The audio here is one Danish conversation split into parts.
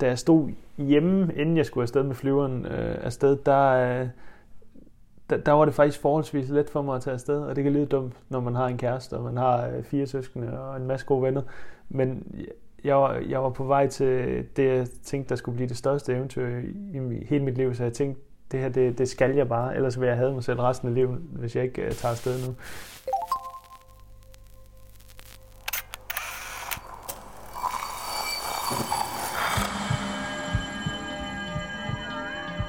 Da jeg stod hjemme, inden jeg skulle afsted med flyveren øh, afsted, der, øh, der, der var det faktisk forholdsvis let for mig at tage afsted, og det kan lyde dumt, når man har en kæreste, og man har øh, fire søskende og en masse gode venner, men jeg var, jeg var på vej til det, jeg tænkte, der skulle blive det største eventyr i, i hele mit liv, så jeg tænkte, det her, det, det skal jeg bare, ellers vil jeg have mig selv resten af livet, hvis jeg ikke øh, tager afsted nu.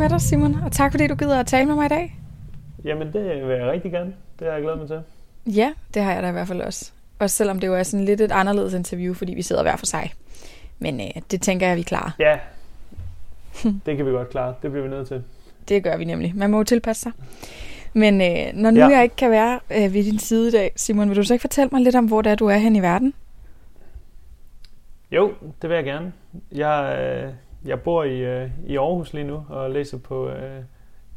Med dig, Simon, og tak fordi du gider at tale med mig i dag. Jamen, det vil jeg rigtig gerne. Det har jeg glædet mig til. Ja, det har jeg da i hvert fald også. Også selvom det jo er sådan lidt et anderledes interview, fordi vi sidder hver for sig. Men øh, det tænker jeg, vi klarer. Ja, det kan vi godt klare. Det bliver vi nødt til. Det gør vi nemlig. Man må jo tilpasse sig. Men øh, når nu ja. jeg ikke kan være øh, ved din side i dag, Simon, vil du så ikke fortælle mig lidt om, hvor det er, du er hen i verden? Jo, det vil jeg gerne. Jeg, øh, jeg bor i, øh, i Aarhus lige nu og læser på øh,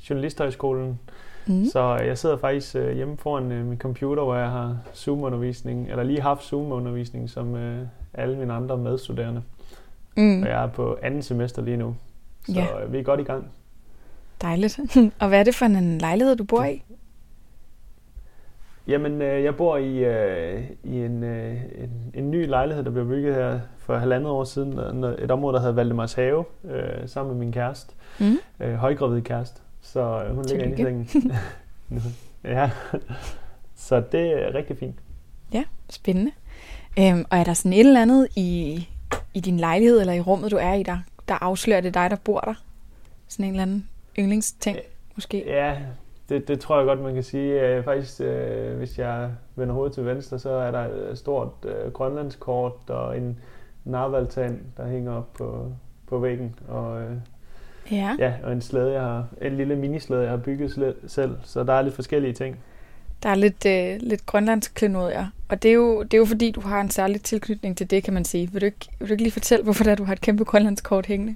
Journalisthøjskolen. Mm. Så jeg sidder faktisk øh, hjemme foran øh, min computer, hvor jeg har Zoom-undervisning, eller lige haft Zoom-undervisning som øh, alle mine andre medstuderende. Mm. Og jeg er på anden semester lige nu, så ja. vi er godt i gang. Dejligt. og hvad er det for en lejlighed, du bor i? Jamen, øh, jeg bor i, øh, i en, øh, en, en ny lejlighed, der blev bygget her for halvandet år siden. Et område, der hedder Valdemars Have, øh, sammen med min kæreste. Mm. Øh, højgravid kæreste. Så øh, hun ligger inde i sengen. ja, så det er rigtig fint. Ja, spændende. Øhm, og er der sådan et eller andet i, i din lejlighed, eller i rummet, du er i, der, der afslører det dig, der bor der? Sådan en eller anden yndlingsting, måske? Ja, det, det tror jeg godt, man kan sige. Øh, faktisk, øh, hvis jeg vender hovedet til venstre, så er der et stort øh, grønlandskort og en narvaltan, der hænger op på, på væggen. Og, øh, ja. ja. og en slæde, jeg har, en lille minislæde, jeg har bygget selv. Så der er lidt forskellige ting. Der er lidt, øh, lidt grønlandsk klenod, ja. Og det er, jo, det er jo fordi, du har en særlig tilknytning til det, kan man sige. Vil du ikke, vil du ikke lige fortælle, hvorfor der, du har et kæmpe grønlandskort hængende?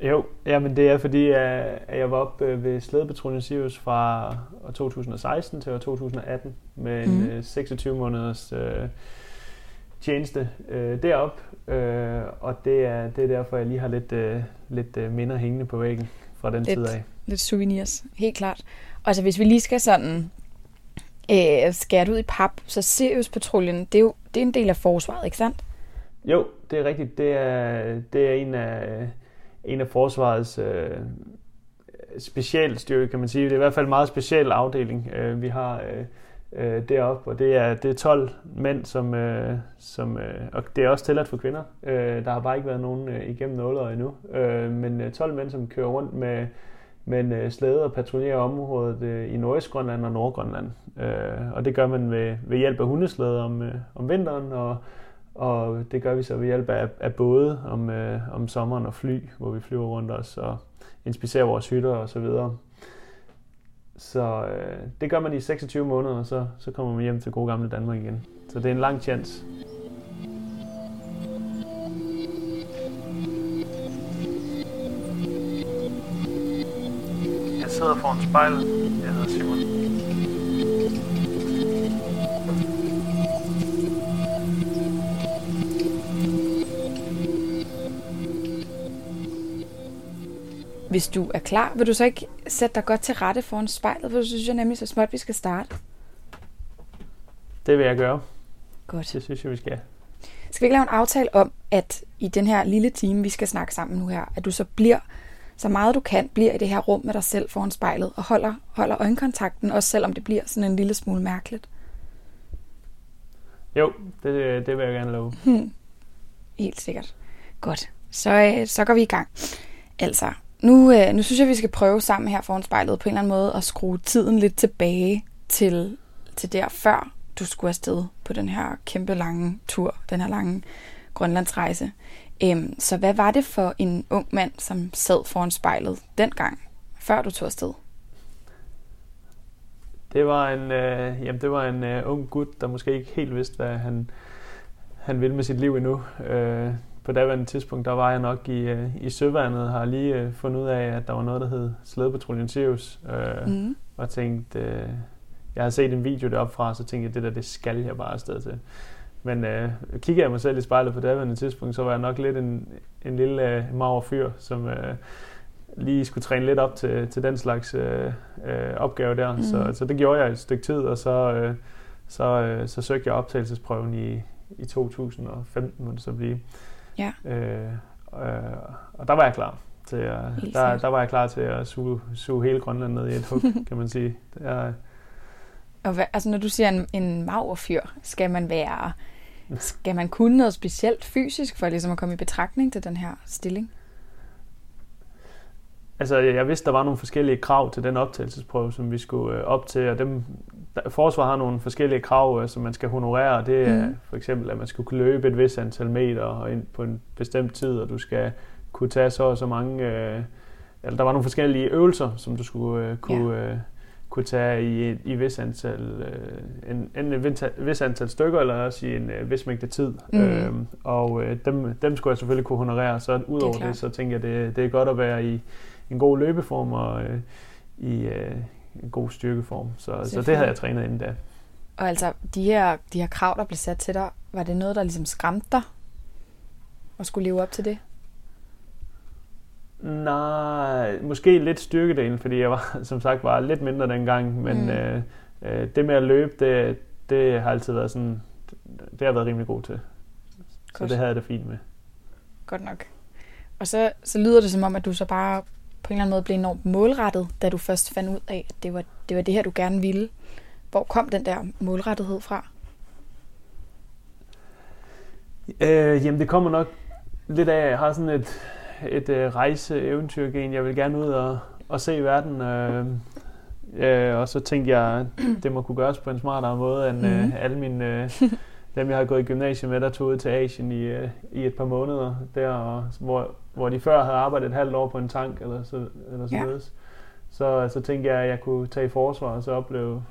Jo, men det er fordi, at jeg var oppe øh, ved Slædepatruljen Sirius fra 2016 til 2018 med en mm. 26 øh, måneders øh, tjeneste øh, derop, øh, og det er, det er derfor, jeg lige har lidt, øh, lidt øh, minder hængende på væggen fra den lidt, tid af. Lidt souvenirs, helt klart. Og altså, hvis vi lige skal sådan øh, skære ud i pap, så Sirius-patruljen, det er jo det er en del af forsvaret, ikke sandt? Jo, det er rigtigt. Det er, det er en af en af forsvarets øh, specialstyrke, kan man sige. Det er i hvert fald en meget speciel afdeling, øh, vi har øh, øh, deroppe, og det er, det er 12 mænd, som, øh, som øh, og det er også tilladt for kvinder. Øh, der har bare ikke været nogen øh, igennem nålet endnu, øh, men øh, 12 mænd, som kører rundt med, med øh, slæde og patruljerer området øh, i Nordøstgrønland og Nordgrønland. Øh, og det gør man ved, ved hjælp af hundeslæde om, øh, om vinteren, og og det gør vi så ved hjælp af, af både om, øh, om sommeren og fly, hvor vi flyver rundt os og inspicerer vores hytter og så videre. Så øh, det gør man i 26 måneder, og så, så kommer man hjem til gode gamle Danmark igen. Så det er en lang chance. Jeg sidder foran spejlet. Jeg hedder Simon. Hvis du er klar, vil du så ikke sætte dig godt til rette foran spejlet, for så synes jeg nemlig så småt, vi skal starte. Det vil jeg gøre. Godt. Det synes jeg, vi skal. Skal vi ikke lave en aftale om, at i den her lille time, vi skal snakke sammen nu her, at du så bliver så meget du kan, bliver i det her rum med dig selv foran spejlet, og holder, holder øjenkontakten, også selvom det bliver sådan en lille smule mærkeligt. Jo, det, det vil jeg gerne love. Hmm. Helt sikkert. Godt. Så, øh, så går vi i gang. Altså, nu, øh, nu synes jeg, vi skal prøve sammen her foran spejlet på en eller anden måde at skrue tiden lidt tilbage til, til der før du skulle afsted på den her kæmpe lange tur, den her lange Grønlandsrejse. Øhm, så hvad var det for en ung mand, som sad foran spejlet dengang, før du tog afsted? Det var en, øh, jamen det var en øh, ung gut, der måske ikke helt vidste, hvad han, han ville med sit liv endnu. Øh, på daværende tidspunkt, der var jeg nok i, øh, i søværnet, og har lige øh, fundet ud af, at der var noget, der hed Slædepatruljen Sirius, øh, mm. og tænkte, øh, jeg har set en video deroppe fra, så tænkte jeg, det der, det skal jeg bare afsted til. Men øh, kigger jeg mig selv i spejlet på daværende tidspunkt, så var jeg nok lidt en, en lille øh, mager fyr, som øh, lige skulle træne lidt op til, til den slags øh, øh, opgave der. Mm. Så, så det gjorde jeg et stykke tid, og så, øh, så, øh, så søgte jeg optagelsesprøven i, i 2015, må det så blive. Ja. Øh, øh, og der var jeg klar til at, der, der var jeg klar til at suge, suge hele Grønland ned i et hug, kan man sige. Jeg, og hvad, altså når du siger en, en maverfyr, skal man være skal man kunne noget specielt fysisk for ligesom at komme i betragtning til den her stilling? Altså, jeg vidste, der var nogle forskellige krav til den optagelsesprøve, som vi skulle øh, op til, og dem, der, forsvar har nogle forskellige krav, øh, som man skal honorere. Det er mm. for eksempel, at man skal kunne løbe et vis antal meter og ind på en bestemt tid, og du skal kunne tage så og så mange... Øh, eller der var nogle forskellige øvelser, som du skulle øh, kunne, ja. øh, kunne tage i, i vis antal, øh, en, en, en vis antal stykker, eller også i en øh, vis mængde tid. Mm. Øhm, og øh, dem, dem skulle jeg selvfølgelig kunne honorere. Så udover det, det så tænker jeg, det, det er godt at være i en god løbeform og øh, i øh, en god styrkeform. Så, så det havde jeg trænet inden da. Og altså, de her, de her krav, der blev sat til dig, var det noget, der ligesom skræmte dig? At skulle leve op til det? Nej, måske lidt styrkedelen, fordi jeg var, som sagt var lidt mindre dengang, men mm. øh, øh, det med at løbe, det, det har altid været sådan, det har jeg været rimelig god til. Godt. Så det havde jeg det fint med. Godt nok. Og så, så lyder det som om, at du så bare på en eller anden måde blev enormt målrettet, da du først fandt ud af, at det var det, var det her, du gerne ville. Hvor kom den der målrettethed fra? Øh, jamen, det kommer nok lidt af, at jeg har sådan et, et uh, rejse-eventyrgen. Jeg vil gerne ud og, og se verden. Øh, øh, og så tænkte jeg, det må kunne gøres på en smartere måde end mm-hmm. øh, alle mine... Øh, dem, jeg har gået i gymnasiet med, der tog ud til Asien i, øh, i et par måneder der, og, hvor, hvor de før havde arbejdet et halvt år på en tank eller så, eller så ja. Så, så tænkte jeg, at jeg kunne tage i forsvar og så opleve,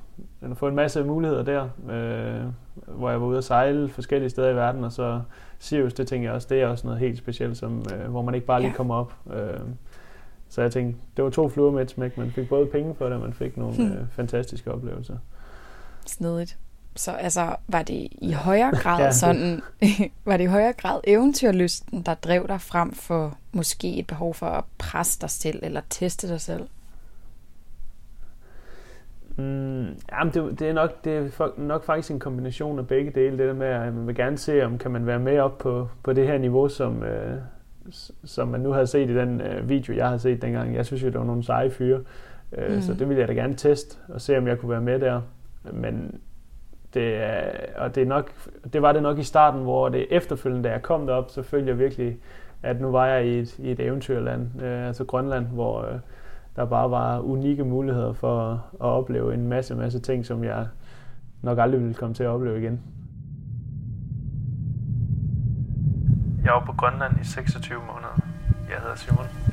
eller få en masse muligheder der, øh, hvor jeg var ude at sejle forskellige steder i verden, og så Sirius, det tænker jeg også, det er også noget helt specielt, som, øh, hvor man ikke bare lige ja. kommer op. Øh, så jeg tænkte, det var to fluer med et smæk. Man fik både penge for det, og man fik nogle hmm. øh, fantastiske oplevelser. Snedigt. Så altså, var det i højere grad ja. sådan, var det i højere grad eventyrlysten, der drev dig frem for måske et behov for at presse dig selv eller teste dig selv? Mm, jamen det, det, er nok, det er nok faktisk en kombination af begge dele. Det der med, at man vil gerne se, om kan man være med op på, på det her niveau, som, øh, som man nu havde set i den øh, video, jeg havde set dengang. Jeg synes jo, det var nogle seje fyre. Øh, mm. Så det ville jeg da gerne teste og se, om jeg kunne være med der. Men det, er, og det, er nok, det var det nok i starten, hvor det efterfølgende, da jeg kom derop, så følte jeg virkelig, at nu var jeg i et, i et eventyrland, øh, altså Grønland, hvor øh, der bare var unikke muligheder for at, at opleve en masse, masse ting, som jeg nok aldrig ville komme til at opleve igen. Jeg var på Grønland i 26 måneder. Jeg hedder Simon.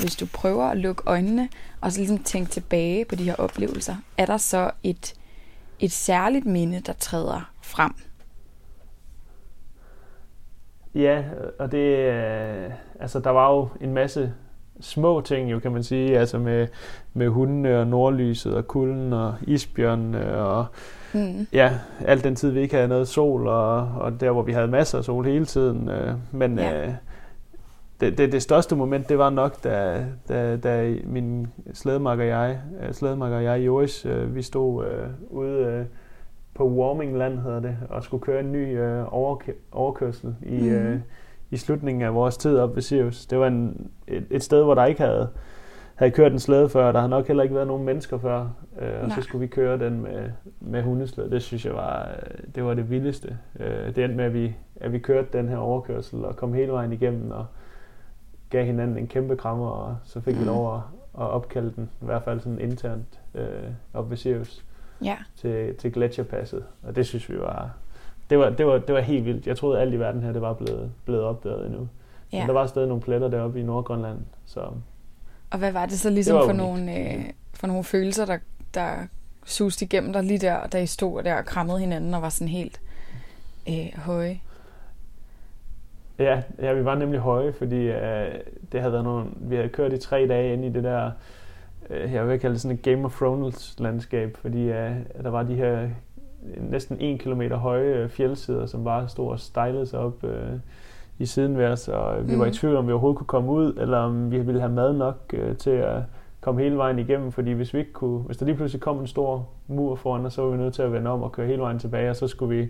Hvis du prøver at lukke øjnene og så ligesom tænke tilbage på de her oplevelser, er der så et, et særligt minde, der træder frem? Ja, og det, øh, altså der var jo en masse små ting, jo kan man sige, altså med, med hundene og nordlyset og kulden og isbjørnene og mm. ja, alt den tid vi ikke havde noget sol og, og der hvor vi havde masser af sol hele tiden, øh, men ja. øh, det, det, det største moment, det var nok, da, da, da min slædemakker og jeg, øh, slædemakker og jeg, Joris, øh, vi stod øh, ude øh, på Warmingland, hedder det, og skulle køre en ny øh, overk- overkørsel i, mm. øh, i slutningen af vores tid op ved Sirius. Det var en, et, et sted, hvor der ikke havde, havde kørt en slæde før, der har nok heller ikke været nogen mennesker før, øh, og Nej. så skulle vi køre den med, med hundeslæde. Det synes jeg var, øh, det var det vildeste. Øh, det endte med, at vi, at vi kørte den her overkørsel og kom hele vejen igennem og gav hinanden en kæmpe krammer, og så fik mm. vi Mhm. lov at, at opkalde den, i hvert fald sådan internt øh, op ved Sirius Ja, til, til gletsjerpasset. Og det synes vi var, det var, det var, det var helt vildt. Jeg troede alt i verden her, det var blevet, blevet opdaget endnu. Ja. Men der var stadig nogle pletter deroppe i Nordgrønland, så Og hvad var det så ligesom Det for, unikt. nogle, øh, for nogle følelser, der, der suste igennem dig lige der, da I stod der og krammede hinanden og var sådan helt øh, høje? Ja, ja, vi var nemlig høje, fordi øh, det havde været nogle, vi havde kørt i tre dage ind i det der, øh, jeg vil kalde det sådan et Game of Thrones landskab, fordi øh, der var de her næsten en kilometer høje øh, fjeldsider, som bare stod og stejlede sig op øh, i siden ved os, og vi mm. var i Mhm. tvivl om vi overhovedet kunne komme ud, eller om vi ville have mad nok øh, til at komme hele vejen igennem, fordi hvis vi ikke kunne, hvis der lige pludselig kom en stor mur foran os, så var vi nødt til at vende om og køre hele vejen tilbage, og så skulle vi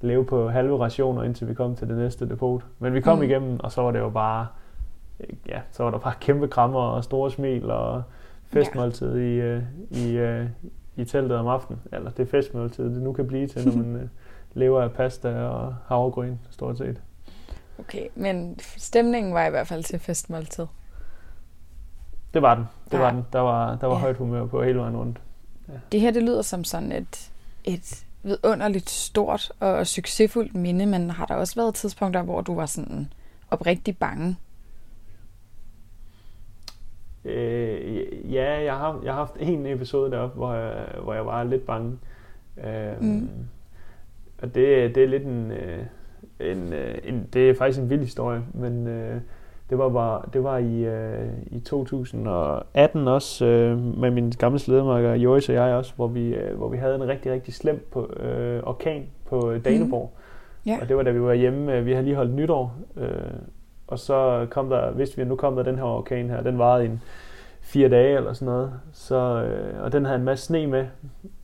leve på halve rationer, indtil vi kom til det næste depot. Men vi kom Mm. igennem, og så var det jo bare, ja, så var der bare kæmpe krammer og store smil og festmåltid i, øh, i, øh, i teltet om aftenen. Eller det festmåltid, det nu kan blive til, når man øh, lever af pasta og havregryn, stort set. Okay, men stemningen var i hvert fald til festmåltid. Det var den. Det Ja. var den. Der var, der var Ja. højt humør på hele vejen rundt. Det her, det lyder som sådan et, et vidunderligt stort og succesfuldt minde, men har der også været tidspunkter, hvor du var sådan oprigtig bange? Øh, ja, jeg har, jeg har haft en episode deroppe, hvor jeg, hvor jeg var lidt bange. Øh, Mm. Og det, det er lidt en, øh, en, øh, en... Det er faktisk en vild historie, men øh, det var, bare, det var i, øh, i 2018 også, øh, med min gamle slædemarker Joris og jeg også, hvor vi, øh, hvor vi havde en rigtig, rigtig slem på, øh, orkan på Daneborg. Ja. Og det var da vi var hjemme, øh, vi havde lige holdt nytår, øh, og så kom der, vidste vi, at nu kom der den her orkan her, den varede i en fire dage eller sådan noget, så, øh, og den havde en masse sne med,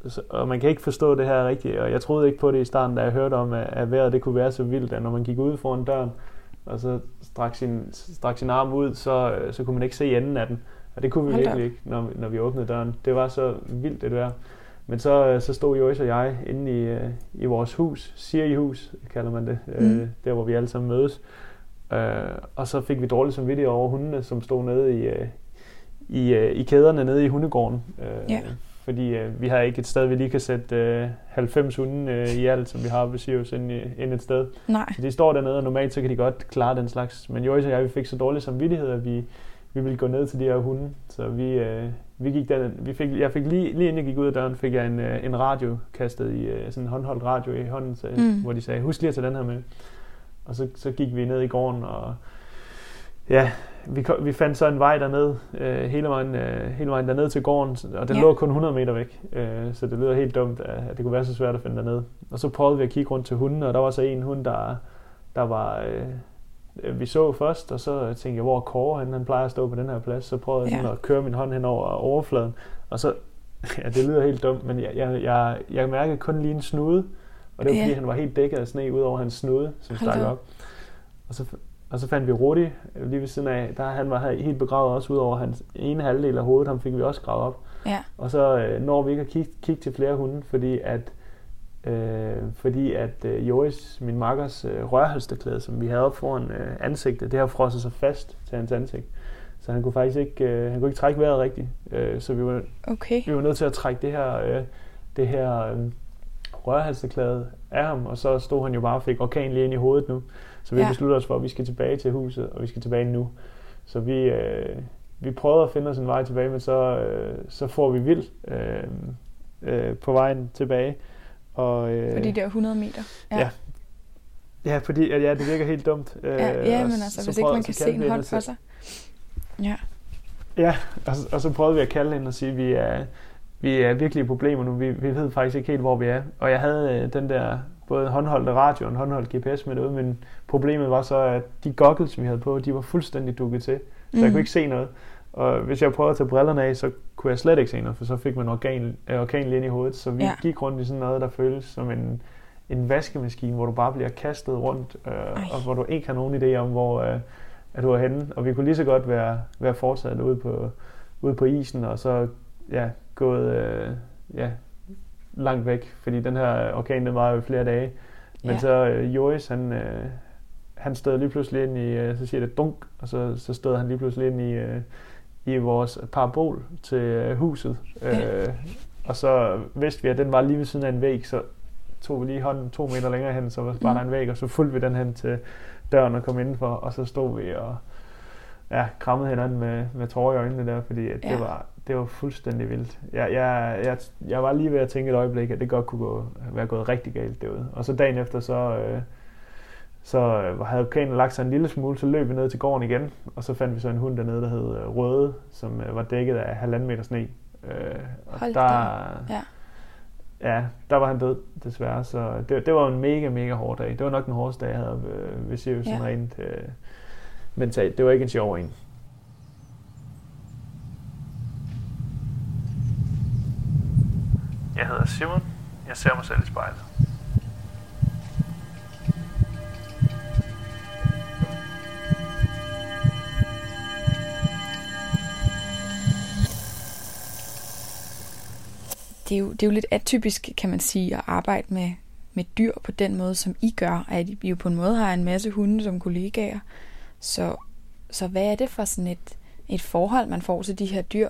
så, og man kan ikke forstå det her rigtigt, og jeg troede ikke på det i starten, da jeg hørte om, at, at vejret det kunne være så vildt, at når man gik ud foran døren, og så strak sin, strak sin arm ud, så, øh, så kunne man ikke se enden af den, og det kunne vi Hold virkelig ikke, når, når vi åbnede døren. Det var så vildt det der. Men så, øh, så stod Joyce og jeg inde i, øh, i vores hus, Siri-hus, kalder man det, Mm. øh, der hvor vi alle sammen mødes. Øh, og så fik vi dårligt samvittighed over hundene, som stod nede i, øh, i, øh, i kæderne nede i hundegården. Øh, Ja. Fordi øh, vi har ikke et sted, vi lige kan sætte øh, 90 hunde øh, i alt, som vi har ved Sirius inde, i- inde et sted. Nej. Så de står dernede, og normalt så kan de godt klare den slags. Men Joyce og jeg, vi fik så dårlig samvittighed, at vi, vi ville gå ned til de her hunde. Så vi, øh, vi gik der, vi fik, jeg fik lige, lige inden jeg gik ud af døren, fik jeg en, øh, en radio kastet i, øh, sådan en håndholdt radio i hånden, så, mm. hvor de sagde, husk lige at tage den her med. Og så, så gik vi ned i gården, og ja, vi, vi fandt så en vej derned, øh, hele, vejen, øh, hele vejen derned til gården, og den Ja. lå kun 100 meter væk, øh, så det lyder helt dumt, at, at det kunne være så svært at finde derned. Og så prøvede vi at kigge rundt til hundene, og der var så en hund, der, der var, øh, vi så først, og så tænkte jeg, hvor er Kåre han, han plejer at stå på den her plads, så prøvede jeg Ja. at køre min hånd hen over overfladen, og så, ja, det lyder helt dumt, men jeg, jeg, jeg, jeg mærkede kun lige en snude, og det var Ja. fordi, han var helt dækket af sne ud over hans snude, som stak op. Og så, og så fandt vi Rudi øh, lige ved siden af. Der han var helt begravet også ud over hans ene halvdel af hovedet. Ham fik vi også gravet op. Ja. Og så øh, når vi ikke at kigge, kigge til flere hunde, fordi at, øh, fordi at øh, Joris, min makkers øh, rørhalsteklæde, som vi havde op foran øh, ansigtet, det har frosset sig fast til hans ansigt. Så han kunne faktisk ikke, øh, han kunne ikke trække vejret rigtigt. Øh, så vi var, Okay. vi var nødt til at trække det her, øh, det her øh, rørhalsteklæde af ham, og så stod han jo bare og fik orkan lige ind i hovedet nu. Så vi Ja. besluttede os for, at vi skal tilbage til huset, og vi skal tilbage nu. Så vi, øh, vi prøvede at finde os en vej tilbage, men så, øh, så får vi vild øh, øh, på vejen tilbage. Og, øh, På de der 100 meter. Ja. Ja. Ja, fordi ja, det virker helt dumt. Øh, Ja, ja men altså, så hvis ikke man kan se en hånd for sig. Ja. Ja, og, så- og så prøvede vi at kalde hende og sige, at vi er, vi er virkelig i problemer nu. Vi, vi ved faktisk ikke helt, hvor vi er. Og jeg havde øh, den der både håndholdte radio og en håndholdt GPS med derude, men problemet var så, at de goggles, vi havde på, de var fuldstændig dukket til. Så jeg Mhm. kunne ikke se noget. Og hvis jeg prøvede at tage brillerne af, så kunne jeg slet ikke se noget, for så fik man organ, øh, orkan ind i hovedet. Så vi Ja. ja. gik rundt i sådan noget, der føles som en, en vaskemaskine, hvor du bare bliver kastet rundt, øh, Ej. og hvor du ikke har nogen idé om, hvor øh, at du er henne. Og vi kunne lige så godt være, være fortsat ude på, ude på isen, og så ja, gået øh, ja, langt væk, fordi den her orkan, den var jo flere dage. Men ja. så øh, Joris, han, øh, han stod lige pludselig ind i, øh, så siger det dunk, og så, så stod han lige pludselig ind i, øh, i vores parabol til øh, huset. Øh, og så vidste vi, at den var lige ved siden af en væg, så tog vi lige hånden to meter længere hen, så var mm. der en væg, og så fulgte vi den hen til døren og kom indenfor, og så stod vi og ja, krammede hinanden med, med tårer i øjnene der, fordi at ja. det, var, det var fuldstændig vildt. Jeg, jeg, jeg, jeg var lige ved at tænke et øjeblik, at det godt kunne gå, være gået rigtig galt derude. Og så dagen efter, så, øh, så øh, havde orkanen lagt sig en lille smule, så løb vi ned til gården igen, og så fandt vi så en hund dernede, der hed øh, Røde, som øh, var dækket af halvanden meter sne. Øh, og Hold der, ja. ja, der var han død, desværre. Så det, det var en mega, mega hård dag. Det var nok den hårdeste dag, jeg havde øh, ved Sirius, ja. rent øh, mentalt. Det var ikke en sjov en. Jeg hedder Simon. Jeg ser mig selv i spejlet. det er, jo, det er jo lidt atypisk, kan man sige, at arbejde med, med dyr på den måde, som I gør, at I jo på en måde har en masse hunde som kollegaer. Så, så hvad er det for sådan et, et forhold, man får til de her dyr?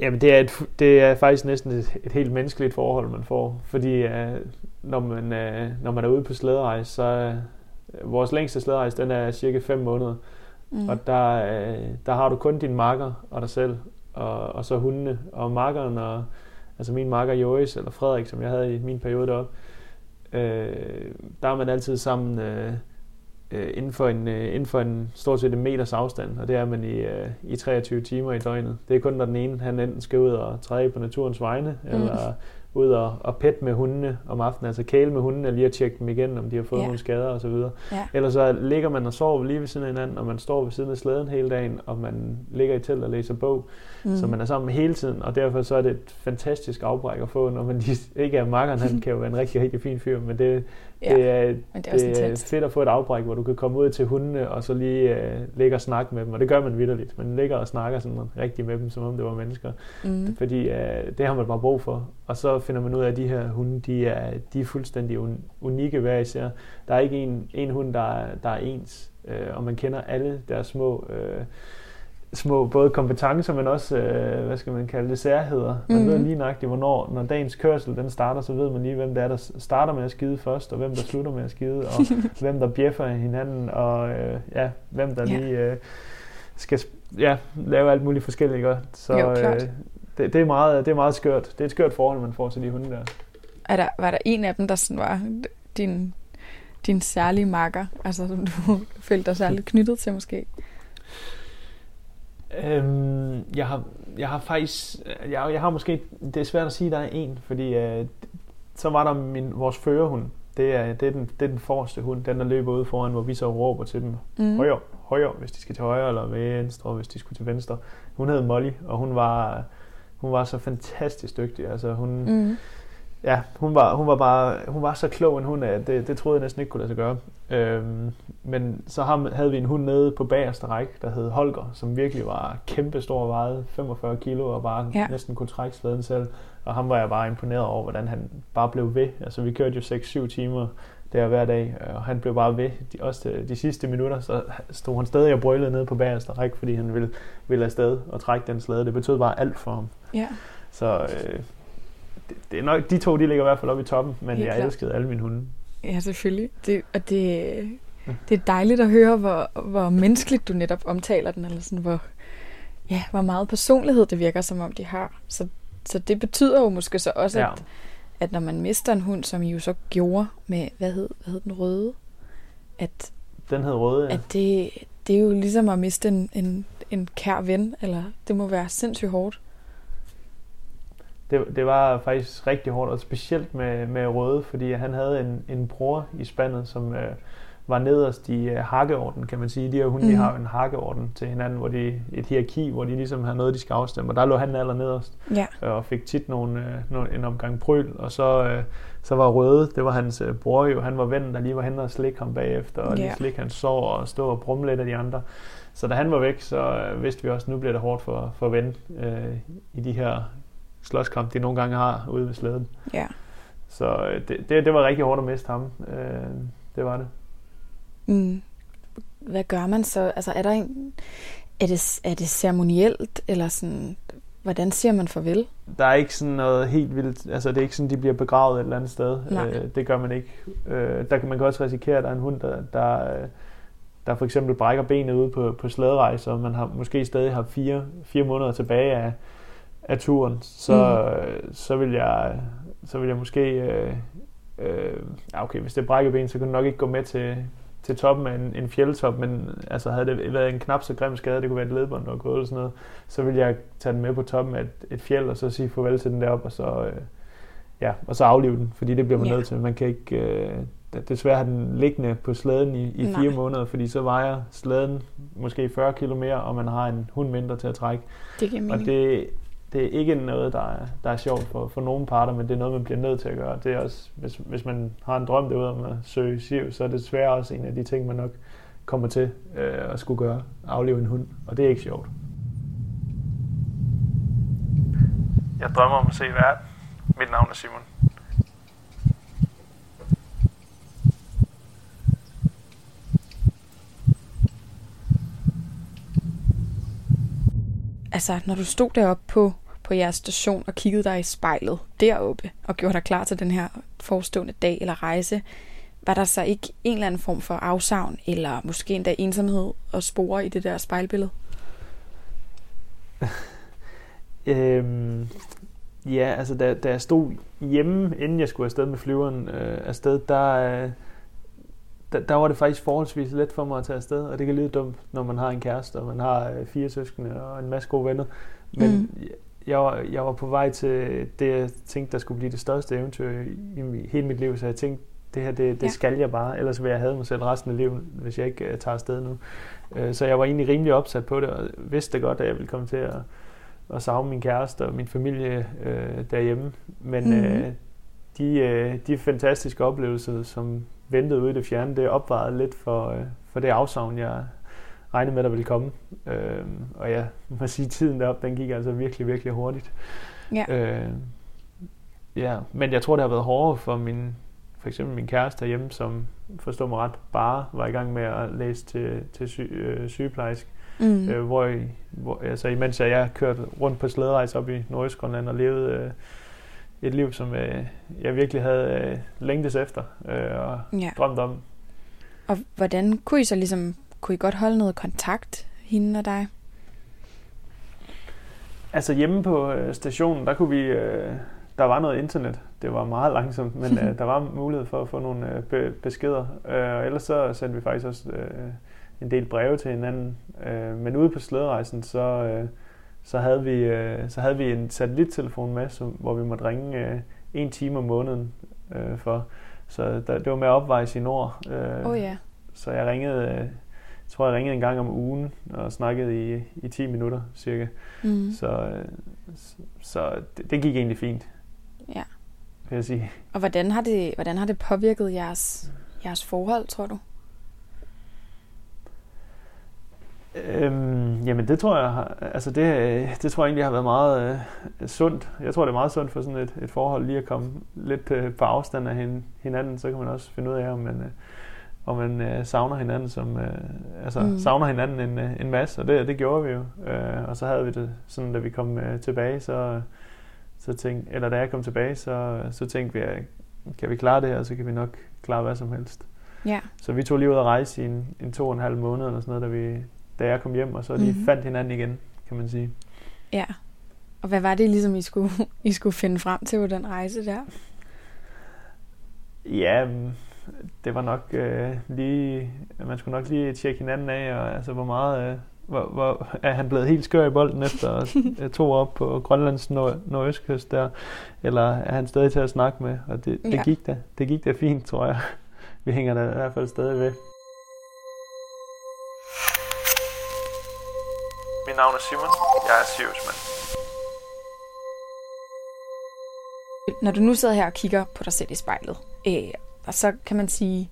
Jamen, det er, et, det er faktisk næsten et, et helt menneskeligt forhold, man får. Fordi uh, når, man, uh, når man er ude på slæderejse, så uh, vores længste slæderejse, den er cirka 5 måneder. Mm. Og der, uh, der har du kun din marker og dig selv og, og så hundene. Og markeren, og, altså min marker Joris, eller Frederik, som jeg havde i min periode deroppe, øh, der er man altid sammen øh, øh, inden, for en, øh, inden for en stort set en meters afstand, og det er man i, øh, i 23 timer i døgnet. Det er kun, når den ene han enten skal ud og træde på naturens vegne, mm. eller ud og, og pet med hundene om aftenen, altså kæle med hundene, lige at tjekke dem igen, om de har fået ja. nogle skader osv. Ja. Eller så ligger man og sover lige ved siden af hinanden, og man står ved siden af slæden hele dagen, og man ligger i telt og læser bog. Mm. Så man er sammen hele tiden, og derfor så er det et fantastisk afbræk at få, når man lige, ikke er makkeren, han kan jo være en rigtig, rigtig fin fyr, men det, ja, det, er, men det er, det er fedt at få et afbræk, hvor du kan komme ud til hundene, og så lige uh, ligge og snakke med dem, og det gør man vidderligt. Man ligger og snakker sådan rigtig med dem, som om det var mennesker, mm. fordi uh, det har man bare brug for. Og så finder man ud af, at de her hunde, de er, de er fuldstændig unikke hver især. Der er ikke en, en hund, der er, der er ens, uh, og man kender alle deres små... Uh, små både kompetencer, men også, øh, hvad skal man kalde det, særheder. Man mm-hmm. ved lige nøjagtigt, hvornår, når dagens kørsel den starter, så ved man lige, hvem det er, der starter med at skide først, og hvem der slutter med at skide, og hvem der bjeffer hinanden, og øh, ja, hvem der yeah. lige øh, skal ja, lave alt muligt forskelligt. Godt. Så jo, øh, det, det, er meget, det er meget skørt. Det er et skørt forhold, man får til de hunde der. Er der, var der en af dem, der sådan var din, din særlige marker, altså som du følte dig særligt knyttet til måske? Øhm, jeg, har, jeg har faktisk, jeg, jeg har måske, det er svært at sige, at der er en, fordi øh, så var der min, vores førerhund. Det er, det, er den, det er den forreste hund, den der løber ud foran, hvor vi så råber til dem. Mm. Højre, højre, hvis de skal til højre, eller venstre, hvis de skulle til venstre. Hun hed Molly, og hun var, hun var så fantastisk dygtig. Altså hun, mm ja, hun var, hun var bare hun var så klog en hund, at det, det troede jeg næsten ikke kunne lade sig gøre. Øhm, men så havde vi en hund nede på bagerste række, der hed Holger, som virkelig var kæmpe stor, vejede 45 kilo og bare ja. næsten kunne trække slæden selv. Og ham var jeg bare imponeret over, hvordan han bare blev ved. Altså vi kørte jo 6-7 timer der hver dag, og han blev bare ved. De, også de, de sidste minutter, så stod han stadig og brølede nede på bagerste række, fordi han ville, ville afsted og trække den slæde. Det betød bare alt for ham. Ja. Så øh, det, det er nok, de to, de ligger i hvert fald oppe i toppen, men Helt jeg klar. elskede alle mine hunde. Ja, selvfølgelig. Det, og det, det er dejligt at høre, hvor, hvor menneskeligt du netop omtaler den, eller sådan, hvor, ja, hvor meget personlighed det virker, som om de har. Så, så det betyder jo måske så også, ja. at, at når man mister en hund, som I jo så gjorde med, hvad hed, hvad hed den røde? At, den hed røde, ja. At det, det er jo ligesom at miste en, en, en kær ven, eller det må være sindssygt hårdt det, det var faktisk rigtig hårdt, og specielt med, med Røde, fordi han havde en, en bror i spandet, som øh, var nederst i uh, hakkeorden, kan man sige. De her hunde, mm. de har jo en hakkeorden til hinanden, hvor de et hierarki, hvor de ligesom har noget, de skal afstemme. Og der lå han aller nederst, Ja. øh, og fik tit nogle, øh, nogle, en omgang pryl. Og så, øh, så var Røde, det var hans øh, bror jo, han var vennen, der lige var henne og slikke ham bagefter, og lige Ja. slikke hans sår og stå og brumme lidt af de andre. Så da han var væk, så øh, vidste vi også, at nu bliver det hårdt for, for ven øh, i de her slåskamp, de nogle gange har ude ved slæden. Ja. Så øh, det, det, det var rigtig hårdt at miste ham. Øh, det var det. Mm. Hvad gør man så? Altså, er der en... Er det, er det ceremonielt, eller sådan... Hvordan siger man farvel? Der er ikke sådan noget helt vildt, altså det er ikke sådan, de bliver begravet et eller andet sted. Nej. Øh, det gør man ikke. Øh, der kan man kan også risikere, at der er en hund, der, der, øh, der for eksempel brækker benet ude på, på slæderejse, og man har måske stadig har fire, fire måneder tilbage af, af turen, så, mm. så, vil jeg, så vil jeg måske... Øh, øh, okay, hvis det er brækket ben, så kan du nok ikke gå med til, til toppen af en, en fjeldtop, men altså havde det været en knap så grim skade, det kunne være et ledbånd, der var gået eller sådan noget, så vil jeg tage den med på toppen af et, et fjeld, og så sige farvel til den deroppe, og så, øh, ja, og så aflive den, fordi det bliver man Ja. nødt til. Man kan ikke øh, desværre have den liggende på slæden i, i fire Nej. måneder, fordi så vejer slæden måske 40 kilo mere, og man har en hund mindre til at trække. Det giver Og mening. det, det er ikke noget, der er, der er sjovt for, for nogen parter, men det er noget, man bliver nødt til at gøre. Det er også, hvis, hvis man har en drøm derude om at søge SIV, så er det desværre også en af de ting, man nok kommer til øh, at skulle gøre. Afleve en hund, og det er ikke sjovt. Jeg drømmer om at se verden. Mit navn er Simon. Altså, når du stod deroppe på, på jeres station og kiggede dig i spejlet deroppe og gjorde dig klar til den her forestående dag eller rejse, var der så ikke en eller anden form for afsavn eller måske endda ensomhed og spore i det der spejlbillede? Øhm, ja, altså da, da jeg stod hjemme, inden jeg skulle afsted med flyveren øh, afsted, der, øh, der, der var det faktisk forholdsvis let for mig at tage afsted, og det kan lyde dumt, når man har en kæreste, og man har øh, fire søskende og en masse gode venner. Men Mm. jeg, var, jeg var på vej til det, jeg tænkte, der skulle blive det største eventyr i, i hele mit liv, så jeg tænkte, det her, det, det Ja. skal jeg bare, ellers vil jeg have mig selv resten af livet, hvis jeg ikke uh, tager afsted nu. Uh, så jeg var egentlig rimelig opsat på det, og vidste godt, at jeg ville komme til at, at savne min kæreste og min familie uh, derhjemme. Men mm. uh, de, uh, de fantastiske oplevelser, som ventede ude i det fjerne, det opvejede lidt for, uh, for det afsavn, jeg regnede med, der ville komme. Uh, og jeg må sige, tiden deroppe, den gik altså virkelig, virkelig hurtigt. Ja. Øh, ja, men jeg tror, det har været hårdere for min, for eksempel min kæreste derhjemme, som forstår mig ret, bare var i gang med at læse til, til sy, øh, sygeplejerske. Mm. Øh, hvor, hvor, altså, imens jeg, jeg kørte rundt på slæderejse op i Nordøstgrønland og levede øh, et liv, som øh, jeg virkelig havde øh, længtes efter øh, og Ja. drømt om. Og hvordan kunne I så ligesom, kunne I godt holde noget kontakt, hende og dig? Altså hjemme på øh, stationen, der kunne vi, øh, der var noget internet. Det var meget langsomt, men øh, der var mulighed for at få nogle øh, be- beskeder. Øh, og ellers så sendte vi faktisk også øh, en del breve til hinanden. Øh, men ude på slæderejsen, så, øh, så, havde vi, øh, så havde vi en satellittelefon med, som, hvor vi måtte ringe øh, en time om måneden øh, for. Så der, det var med at i nord. Øh, oh, ja. Så jeg ringede, øh, jeg tror jeg ringede en gang om ugen og snakkede i, i 10 minutter cirka. Mm. Så, øh, s- så det, det gik egentlig fint, Ja. vil jeg sige. Og hvordan har det, hvordan har det påvirket jeres, jeres forhold, tror du? Øhm, jamen det tror jeg, altså det, det tror jeg egentlig har været meget øh, sundt. Jeg tror det er meget sundt for sådan et, et forhold lige at komme lidt øh, på afstand af hin, hinanden, så kan man også finde ud af, om man, øh, om man øh, savner hinanden, som, øh, altså Mm. savner hinanden en, øh, en masse, og det, det gjorde vi jo. Øh, og så havde vi det sådan, da vi kom øh, tilbage, så, så tænkte, eller da jeg kom tilbage, så, så tænkte vi, at kan vi klare det her, så kan vi nok klare hvad som helst. Ja. Så vi tog lige ud at rejse i en, en to og en halv måned eller sådan noget, da, vi, da jeg kom hjem, og så lige Mhm. fandt hinanden igen, kan man sige. Ja. Og hvad var det ligesom, I skulle, I skulle finde frem til på den rejse der? Ja, det var nok øh, lige, man skulle nok lige tjekke hinanden af, og altså hvor meget, øh, hvor, hvor, er han blevet helt skør i bolden efter øh, to år op på Grønlands nord, nordøstkyst der, eller er han stadig til at snakke med, og det, det Ja. gik da, det gik da fint, tror jeg. Vi hænger da i hvert fald stadig ved. Navn er Simon. Jeg er Siriusmand. Når du nu sidder her og kigger på dig selv i spejlet, øh, og så kan man sige,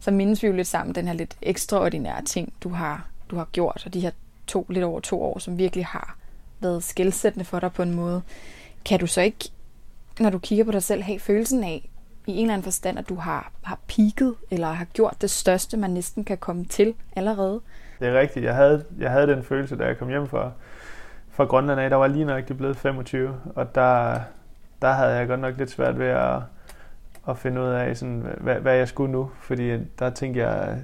så mindes vi jo lidt sammen den her lidt ekstraordinære ting, du har, du har gjort, og de her to, lidt over to år, som virkelig har været skældsættende for dig på en måde. Kan du så ikke, når du kigger på dig selv, have følelsen af, i en eller anden forstand, at du har, har peaked, eller har gjort det største, man næsten kan komme til allerede? Det er rigtigt. Jeg havde, jeg havde den følelse, da jeg kom hjem fra, fra Grønland af. Der var lige nok det blevet 25, og der, der havde jeg godt nok lidt svært ved at, at finde ud af, sådan, hvad, hvad jeg skulle nu. Fordi der tænkte jeg,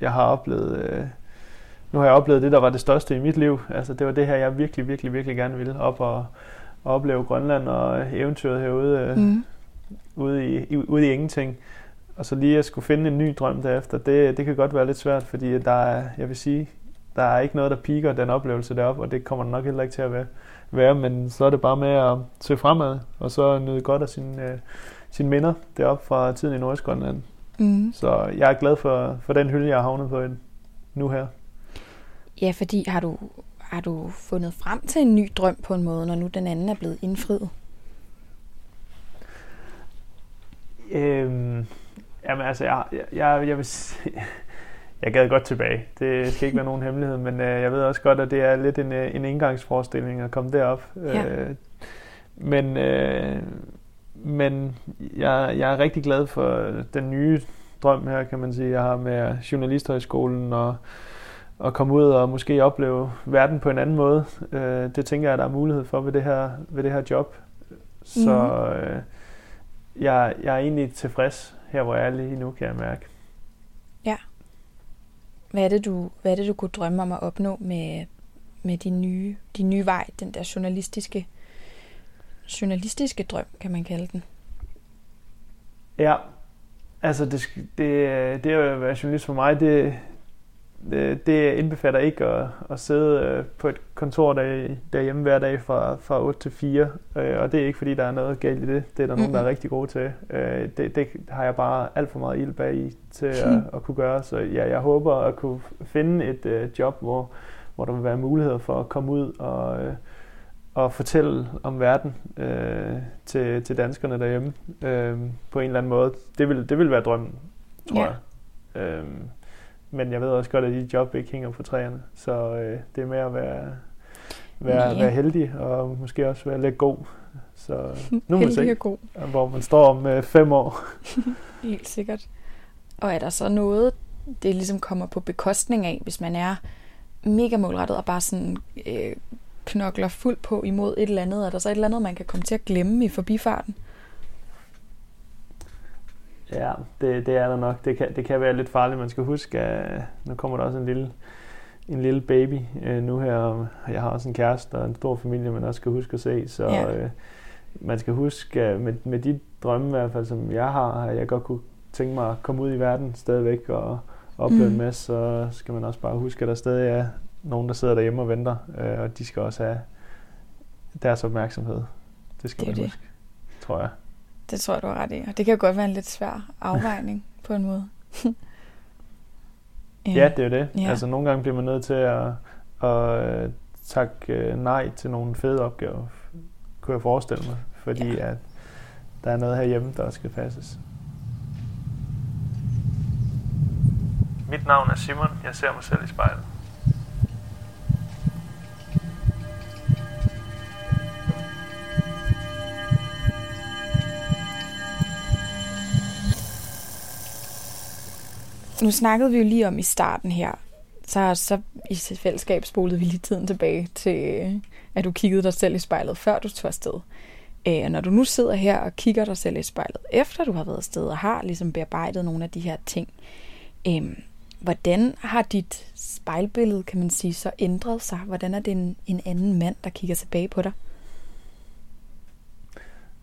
jeg har oplevet... Øh, nu har jeg oplevet det, der var det største i mit liv. Altså, det var det her, jeg virkelig, virkelig, virkelig gerne ville op og, og opleve Grønland og eventyret herude øh, mm. ude, i, ude i ingenting. Og så lige at skulle finde en ny drøm derefter, det, det kan godt være lidt svært, fordi der er, jeg vil sige, der er ikke noget, der piker den oplevelse deroppe, og det kommer nok heller ikke til at være, være men så er det bare med at se fremad, og så nyde godt af sine, øh, sine minder deroppe fra tiden i Nordgrønland. Mm. Så jeg er glad for, for den hylde, jeg har havnet på nu her. Ja, fordi har du, har du fundet frem til en ny drøm på en måde, når nu den anden er blevet indfriet? Øhm, jamen altså, jeg, jeg, jeg, jeg vil jeg gad godt tilbage. Det skal ikke være nogen hemmelighed, men øh, jeg ved også godt, at det er lidt en, øh, en indgangsforestilling at komme derop. Ja. Øh, men øh, men jeg, jeg er rigtig glad for den nye drøm her, kan man sige, jeg har med Journalisthøjskolen og at komme ud og måske opleve verden på en anden måde. Øh, det tænker jeg, der er mulighed for ved det her, ved det her job. Så mm. øh, jeg, jeg er egentlig tilfreds her, hvor jeg er lige nu, kan jeg mærke. Ja. Hvad er det, du, hvad er det, du kunne drømme om at opnå med, med din nye, din nye vej, den der journalistiske, journalistiske drøm, kan man kalde den? Ja, altså det, det, det at være journalist for mig, det, det, det indbefatter ikke at, at sidde øh, på et kontor der, derhjemme hver dag fra, fra 8 til 4, øh, og det er ikke fordi, der er noget galt i det. Det er der nogen, der er rigtig gode til. Øh, det, det har jeg bare alt for meget ild bag i til at, at kunne gøre, så ja, jeg håber at kunne finde et uh, job, hvor, hvor der vil være muligheder for at komme ud og, og fortælle om verden uh, til, til danskerne derhjemme uh, på en eller anden måde. Det vil, det vil være drømmen, tror ja. jeg. Uh, men jeg ved også godt, at de job ikke hænger på træerne. Så øh, det er med at være, være, være heldig og måske også være lidt god. Så nu må se, god. hvor man står om øh, fem år. Helt sikkert. Og er der så noget, det ligesom kommer på bekostning af, hvis man er mega målrettet og bare sådan øh, knokler fuldt på imod et eller andet? Er der så et eller andet, man kan komme til at glemme i forbifarten? Ja, det, det er der nok. Det kan, det kan være lidt farligt. Man skal huske, at nu kommer der også en lille, en lille baby øh, nu her. Og jeg har også en kæreste og en stor familie, man også skal huske at se. Så ja. øh, man skal huske, med, med de drømme i hvert fald, som jeg har, at jeg godt kunne tænke mig at komme ud i verden stadigvæk og opleve mm. en masse, så skal man også bare huske, at der stadig er nogen, der sidder derhjemme og venter, øh, og de skal også have deres opmærksomhed. Det skal det man huske, det. tror jeg. Det tror jeg, du har ret i. Og det kan godt være en lidt svær afvejning på en måde. ja. ja, det er jo det. Ja. Altså nogle gange bliver man nødt til at, at øh, takke øh, nej til nogle fede opgaver, kunne jeg forestille mig. Fordi ja. at der er noget herhjemme, der skal passes. Mit navn er Simon. Jeg ser mig selv i spejlet. Nu snakkede vi jo lige om i starten her, så, så i fællesskab spolede vi lige tiden tilbage til, at du kiggede dig selv i spejlet, før du tog afsted. Øh, og når du nu sidder her og kigger dig selv i spejlet, efter du har været afsted og har ligesom bearbejdet nogle af de her ting, øh, hvordan har dit spejlbillede, kan man sige, så ændret sig? Hvordan er det en, en anden mand, der kigger tilbage på dig?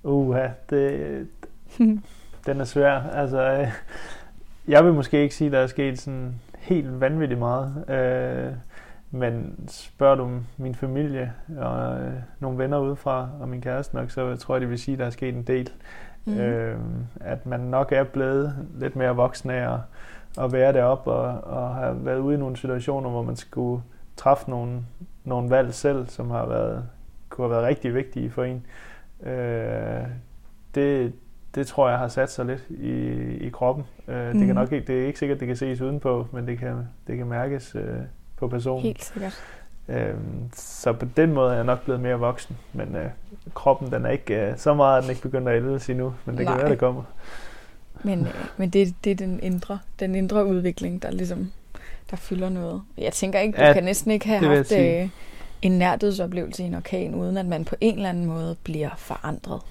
Uha, det, den er svær. Altså, øh, jeg vil måske ikke sige, at der er sket sådan helt vanvittigt meget. Øh, men spørger du min familie og øh, nogle venner udefra, og min kæreste nok, så tror jeg, de vil sige, at der er sket en del. Mm. Øh, at man nok er blevet lidt mere voksen af at, at være deroppe og, og have været ude i nogle situationer, hvor man skulle træffe nogle nogle valg selv, som har været, kunne have været rigtig vigtige for en. Øh, det, det tror jeg har sat sig lidt i, i kroppen. Øh, mm. Det kan mhm. nok ikke, det er ikke sikkert, det kan ses udenpå, men det kan, det kan mærkes øh, på personen. Helt sikkert. Øh, så på den måde er jeg nok blevet mere voksen, men øh, kroppen den er ikke øh, så meget, at den ikke begynder at ældes endnu, men det Nej. kan være, det kommer. Men, øh, men det, det er den indre, den indre udvikling, der ligesom der fylder noget. Jeg tænker ikke, du ja, kan næsten ikke have haft øh, en nærhedsoplevelse i en orkan, uden at man på en eller anden måde bliver forandret.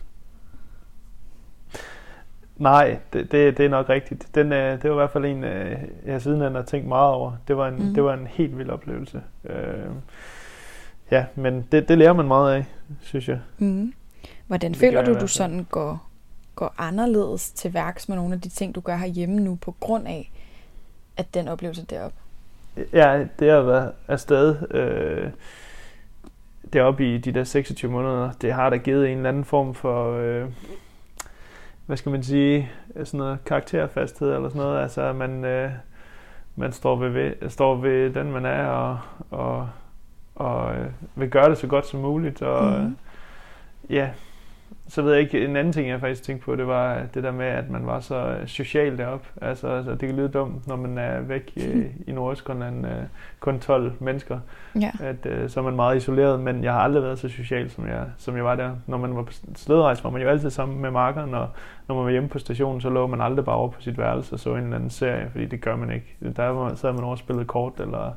Nej, det, det, det er nok rigtigt. Den, øh, det var i hvert fald en, øh, jeg siden har tænkt meget over. Det var en, mm. det var en helt vild oplevelse. Øh, ja, men det, det lærer man meget af, synes jeg. Mm. Hvordan det føler du, du sådan går, går anderledes til værks med nogle af de ting, du gør herhjemme nu, på grund af, at den oplevelse deroppe? Ja, det har været afsted øh, deroppe i de der 26 måneder. Det har da givet en eller anden form for... Øh, hvad skal man sige, sådan noget karakterfasthed eller sådan noget. Altså, man, øh, man står ved, står ved den, man er, og, og, og øh, vil gøre det så godt som muligt. Og, mm-hmm. ja, så ved jeg ikke, en anden ting, jeg faktisk tænkte på, det var det der med, at man var så øh, social deroppe. Altså, altså det kan lyde dumt, når man er væk i, i Nordøstgrønland, øh, kun 12 mennesker, ja. at øh, så er man meget isoleret, men jeg har aldrig været så social, som jeg, som jeg var der. Når man var på slæderejse, var man jo altid sammen med markeren, og når man var hjemme på stationen, så lå man aldrig bare over på sit værelse og så en eller anden serie, fordi det gør man ikke. Der sad man over og spillede kort, eller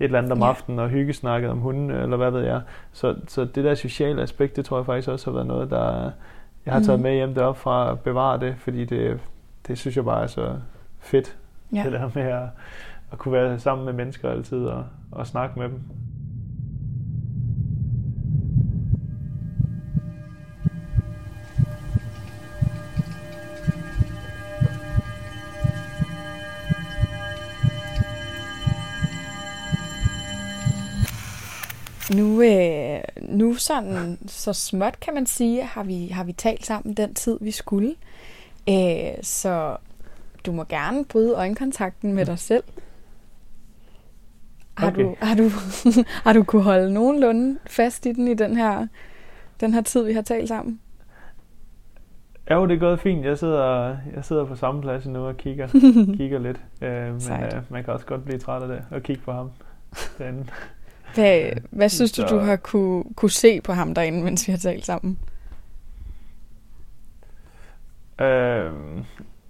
et eller andet om ja. aftenen og hyggesnakket om hunden, eller hvad ved jeg. Så, så det der sociale aspekt, det tror jeg faktisk også har været noget, der jeg har taget mm. med hjem deroppe fra at bevare det, fordi det, det synes jeg bare er så fedt. Ja. Det der med at, at kunne være sammen med mennesker altid og, og snakke med dem. Nu, øh, nu sådan, så småt kan man sige, har vi, har vi talt sammen den tid, vi skulle. Øh, så du må gerne bryde øjenkontakten med dig selv. Har, okay. du, har, du, har du kunne holde nogenlunde fast i den i den her, den her tid, vi har talt sammen? Ja, det er gået fint. Jeg sidder, jeg sidder på samme plads nu og kigger, kigger lidt. Øh, men øh, man kan også godt blive træt af det og kigge på ham. Den. Hvad, hvad synes du, du har kunne, kunne se på ham derinde, mens vi har talt sammen? Øh,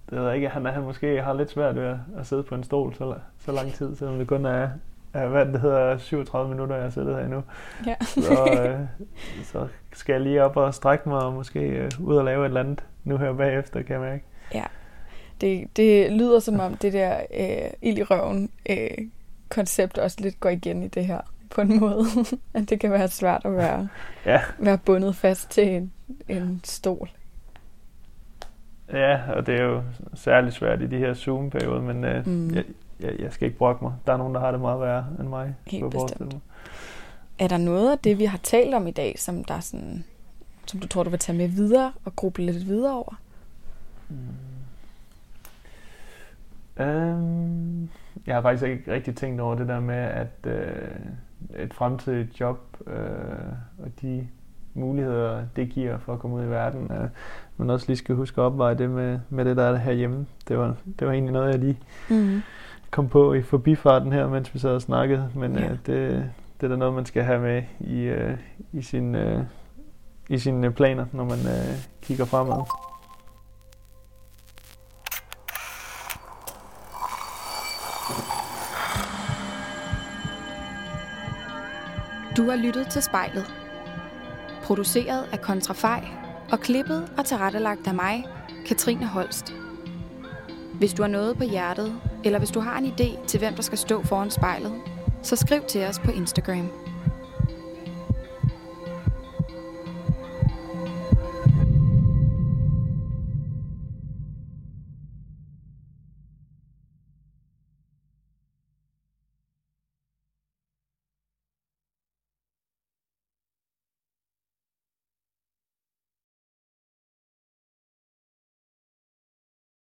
det ved jeg ikke. Han, han måske har lidt svært ved at, at sidde på en stol så, så lang tid, selvom det kun er, er hvad det hedder, 37 minutter, jeg har siddet her nu. Ja. så, øh, så skal jeg lige op og strække mig og måske øh, ud og lave et eller andet nu her bagefter, kan jeg mærke. Ja, det, det lyder som om det der øh, ild i røven øh, koncept også lidt går igen i det her på en måde. at det kan være svært at være, ja. være bundet fast til en, en stol. Ja, og det er jo særligt svært i de her Zoom-perioder, men øh, mm. jeg, jeg, jeg skal ikke brokke mig. Der er nogen, der har det meget værre end mig. Helt bestemt. Mig. Er der noget af det, vi har talt om i dag, som, der er sådan, som du tror, du vil tage med videre og gruppe lidt videre over? Mm. Um, jeg har faktisk ikke rigtig tænkt over det der med, at øh, et fremtidigt job øh, og de muligheder, det giver for at komme ud i verden. Øh, men også lige skal huske at opveje det med, med det, der er herhjemme. Det var, det var egentlig noget, jeg lige mm. kom på i forbifarten her, mens vi sad og snakkede. Men ja. øh, det, det er da noget, man skal have med i, øh, i, sin, øh, i sine planer, når man øh, kigger fremad. Du har lyttet til spejlet. Produceret af Kontrafej og klippet og tilrettelagt af mig, Katrine Holst. Hvis du har noget på hjertet, eller hvis du har en idé til, hvem der skal stå foran spejlet, så skriv til os på Instagram.